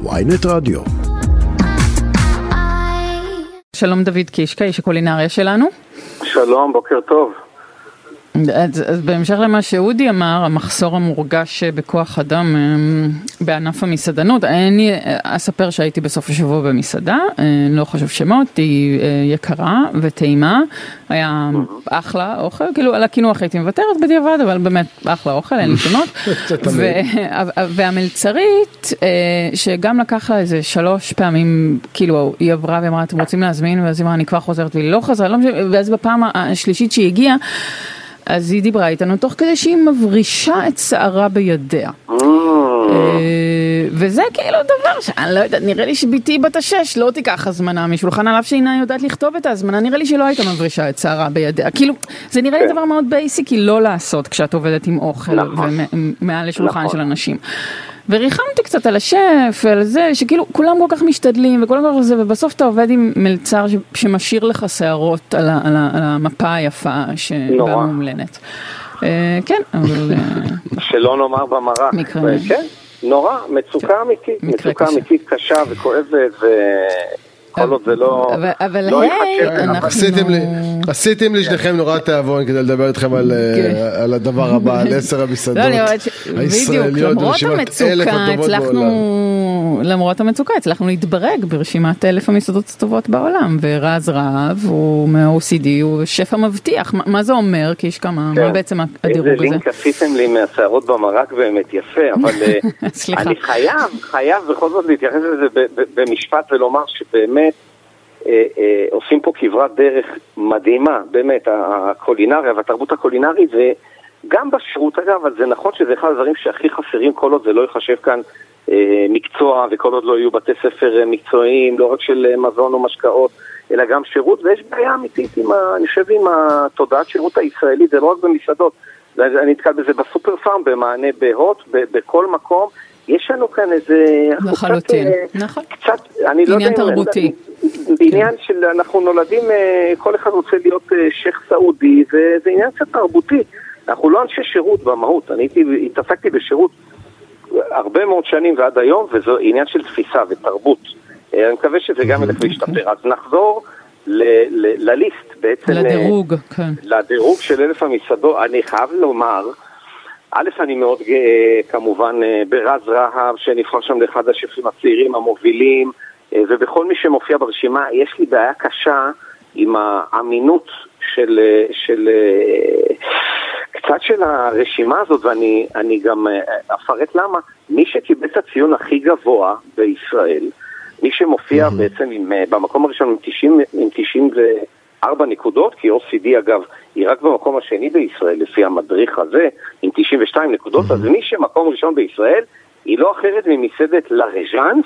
ויינט רדיו. שלום דוד קישקה, איש הקולינריה שלנו. שלום, בוקר טוב. אז, אז בהמשך למה שאודי אמר, המחסור המורגש בכוח אדם אמ, בענף המסעדנות, אני אספר שהייתי בסוף השבוע במסעדה, אה, לא חשוב שמות, היא אה, יקרה וטעימה, היה אחלה אוכל, כאילו על הקינוח הייתי מוותרת בדיעבד, אבל באמת אחלה אוכל, אין לי תלונות. והמלצרית, אה, שגם לקח לה איזה שלוש פעמים, כאילו היא עברה ואמרה, אתם רוצים להזמין? ואז היא אמרה, אני כבר חוזרת, והיא לא חזרה, לא משנה, ואז בפעם השלישית שהיא הגיעה, אז היא דיברה איתנו תוך כדי שהיא מברישה את שערה בידיה. אה. וזה כאילו דבר שאני לא יודעת, נראה לי שבתי בת השש לא תיקח הזמנה משולחן על אף שאינה יודעת לכתוב את ההזמנה, נראה לי שלא הייתה מברישה את שערה בידיה. כאילו, זה נראה לי כן. דבר מאוד בייסיקי לא לעשות כשאת עובדת עם אוכל נכון. ומעל לשולחן נכון. של אנשים. וריחמתי קצת על השף ועל זה, שכאילו כולם כל כך משתדלים וכולם כל כך זה, ובסוף אתה עובד עם מלצר ש- שמשאיר לך שערות על, ה- על, ה- על המפה היפה ש- נורא. והמומלנת. אה, כן, אבל... אה, שלא נאמר במרק. מקרה. כן, נורא, מצוקה אמיתית, מקרה מצוקה קשה. אמיתית קשה וכואבת, וכל עוד זה לא... אבל, לא היי, אנחנו... עשיתם לשניכם נורא תיאבון כדי לדבר איתכם על, אה, כן. על הדבר הבא, על עשר המסעדות לא, הישראליות למרות ברשימת אלף המצוקה, הטובות בעולם. הצלחנו, למרות המצוקה, הצלחנו להתברג ברשימת אלף המסעדות הטובות בעולם, ורז רהב הוא מה-OCD, הוא שפע מבטיח, מה, זה אומר? כי יש כמה, כן. מה בעצם הדירוג איזה הזה? לינק עשיתם לי מהשערות במרק באמת יפה, אבל אה. אני חייב, חייב בכל זאת להתייחס לזה ב- ב- במשפט ולומר שבאמת אה, אה, עושים פה כברת דרך מדהימה, באמת, הקולינריה והתרבות הקולינרית, וגם בשירות אגב, אבל זה נכון שזה אחד הדברים שהכי חסרים כל עוד זה לא ייחשב כאן אה, מקצוע, וכל עוד לא יהיו בתי ספר אה, מקצועיים, לא רק של אה, מזון או משקאות, אלא גם שירות, ויש בעיה אמיתית עם, ה, אני חושב, עם התודעת שירות הישראלית, זה לא רק במסעדות, אני נתקל בזה בסופר פארם, במענה בהוט, בכל מקום. יש לנו כאן איזה... לחלוטין, אה, נכון. קצת, אני לא יודע... עניין תרבותי. בעניין של, אנחנו נולדים, אה, כל אחד רוצה להיות אה, שייח' סעודי, וזה עניין קצת תרבותי. אנחנו לא אנשי שירות במהות, אני הייתי, התעסקתי בשירות הרבה מאוד שנים ועד היום, וזה עניין של תפיסה ותרבות. אני מקווה שזה גם ילך להשתפר. אז נחזור ל- ל- לליסט בעצם. לדירוג, כן. לדירוג של אלף המסעדות, אני חייב לומר, א', אני מאוד גאה כמובן אה, ברז רהב, שנבחר שם לאחד השפים הצעירים המובילים, אה, ובכל מי שמופיע ברשימה, יש לי בעיה קשה עם האמינות של, אה, של קצת של הרשימה הזאת, ואני אני גם אפרט למה. מי שקיבל את הציון הכי גבוה בישראל, מי שמופיע בעצם עם, במקום הראשון עם 90, עם 94 נקודות, כי OCD אגב היא רק במקום השני בישראל לפי המדריך הזה, עם 92 נקודות, אז מי שמקום ראשון בישראל היא לא אחרת ממסעדת לרג'אנס,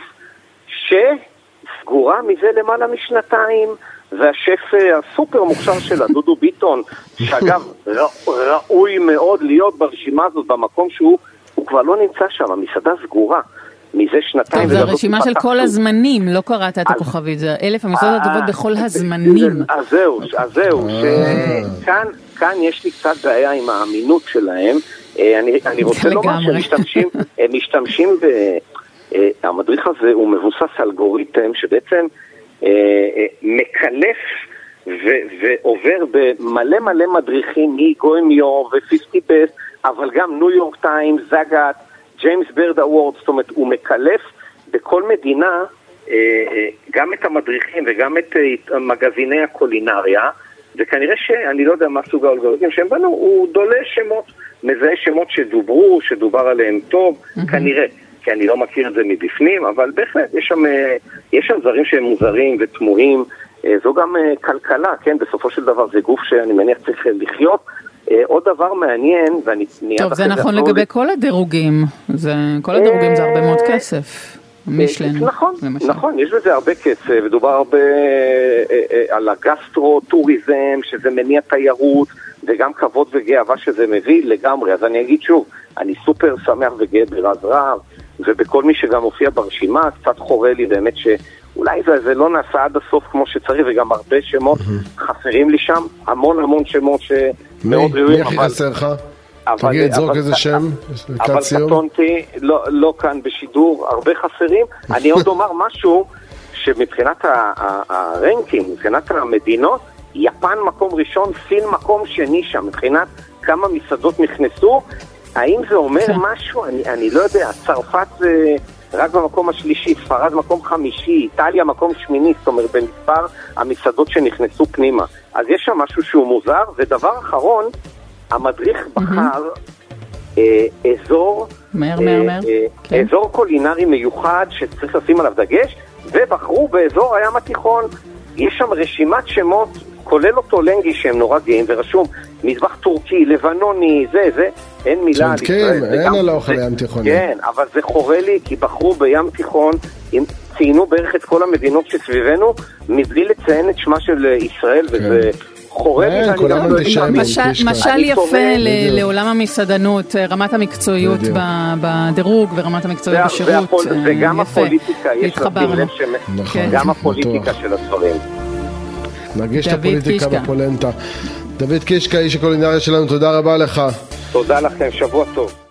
שסגורה מזה למעלה משנתיים, והשף הסופר מוכשר שלה, דודו ביטון, שאגב ראוי מאוד להיות ברשימה הזאת במקום שהוא הוא כבר לא נמצא שם, המסעדה סגורה. מזה שנתיים. טוב, זו הרשימה של כל. הזמנים, לא קראת את הכוכבית, זה אלף המסעדות הטובות אה, בכל זה- הזמנים. אז זהו, אז זהו, שכאן כאן יש לי קצת בעיה עם האמינות שלהם. אה, אני, אני רוצה לומר. שהם משתמשים, הם משתמשים ב... אה, המדריך הזה הוא מבוסס על אלגוריתם שבעצם אה, אה, מקלף ו- ועובר במלא מלא מדריכים מגו מיו ו-50 best, אבל גם ניו יורק טיימס, זאגאט, ג'יימס בירד award, זאת אומרת הוא מקלף בכל מדינה אה, אה, גם את המדריכים וגם את אה, מגזיני הקולינריה, וכנראה שאני לא יודע מה סוג האלגוריתם שהם בנו, הוא דולה שמות, מזהה שמות שדוברו, שדובר עליהם טוב, כנראה. כי אני לא מכיר את זה מבפנים, אבל בהחלט יש שם, יש שם דברים שהם מוזרים ותמוהים. זו גם כלכלה, כן? בסופו של דבר זה גוף שאני מניח צריך לחיות. אה, עוד דבר מעניין, ואני טוב, זה נכון לגבי ל- כל הדירוגים, זה, כל הדירוגים זה הרבה מאוד אה, כסף. מישלן, נכון, למשל. נכון, יש בזה הרבה כסף, מדובר הרבה אה, אה, על הגסטרו-טוריזם, שזה מניע תיירות, וגם כבוד וגאווה שזה מביא לגמרי. אז אני אגיד שוב, אני סופר שמח וגאה ברז רהב, ובכל מי שגם מופיע ברשימה, קצת חורה לי באמת שאולי זה, זה לא נעשה עד הסוף כמו שצריך, וגם הרבה שמות חסרים לי שם, המון המון שמות מי שמאוד מי ראויים, הכי אבל... חסר לך? אבל- תגיד, זרוק אבל- איזה שם, אבל לקראת סיום. קטונתי, לא, לא כאן בשידור, הרבה חסרים. אני עוד אומר משהו, שמבחינת הרנקינג, מבחינת המדינות, יפן מקום ראשון, סין מקום שני שם, מבחינת כמה מסעדות נכנסו. האם זה אומר. משהו? אני, אני לא יודע, צרפת זה רק במקום השלישי, ספרד מקום חמישי, איטליה מקום שמיני, זאת אומרת במספר המסעדות שנכנסו פנימה. אז יש שם משהו שהוא מוזר, ודבר אחרון, המדריך בחר אה, אזור, מהר, אה, מהר, מהר. אה, כן. אזור קולינרי מיוחד שצריך לשים עליו דגש, ובחרו באזור הים התיכון. יש שם רשימת שמות, כולל אותו לנגי שהם נורא גאים, ורשום מטבח טורקי, לבנוני, זה, זה, אין מילה על צודקים, ישראל. זה אין על האוכל הים תיכוני. כן, אבל זה חורה לי, כי בחרו בים תיכון, ציינו בערך את כל המדינות שסביבנו, מבלי לציין את שמה של אה, ישראל, וזה. כן, אנטישמים. משל- יפה. לעולם המסעדנות, אה, רמת המקצועיות בדירוג ורמת המקצועיות בשירות. אה, וגם יפה. הפוליטיקה, יש לשים. נכון, גם בטוח. הפוליטיקה של הדברים. נרגיש את הפוליטיקה. בפולנטה. דוד קישקע, איש הקולינריה שלנו, תודה רבה לך. תודה לכם, שבוע טוב.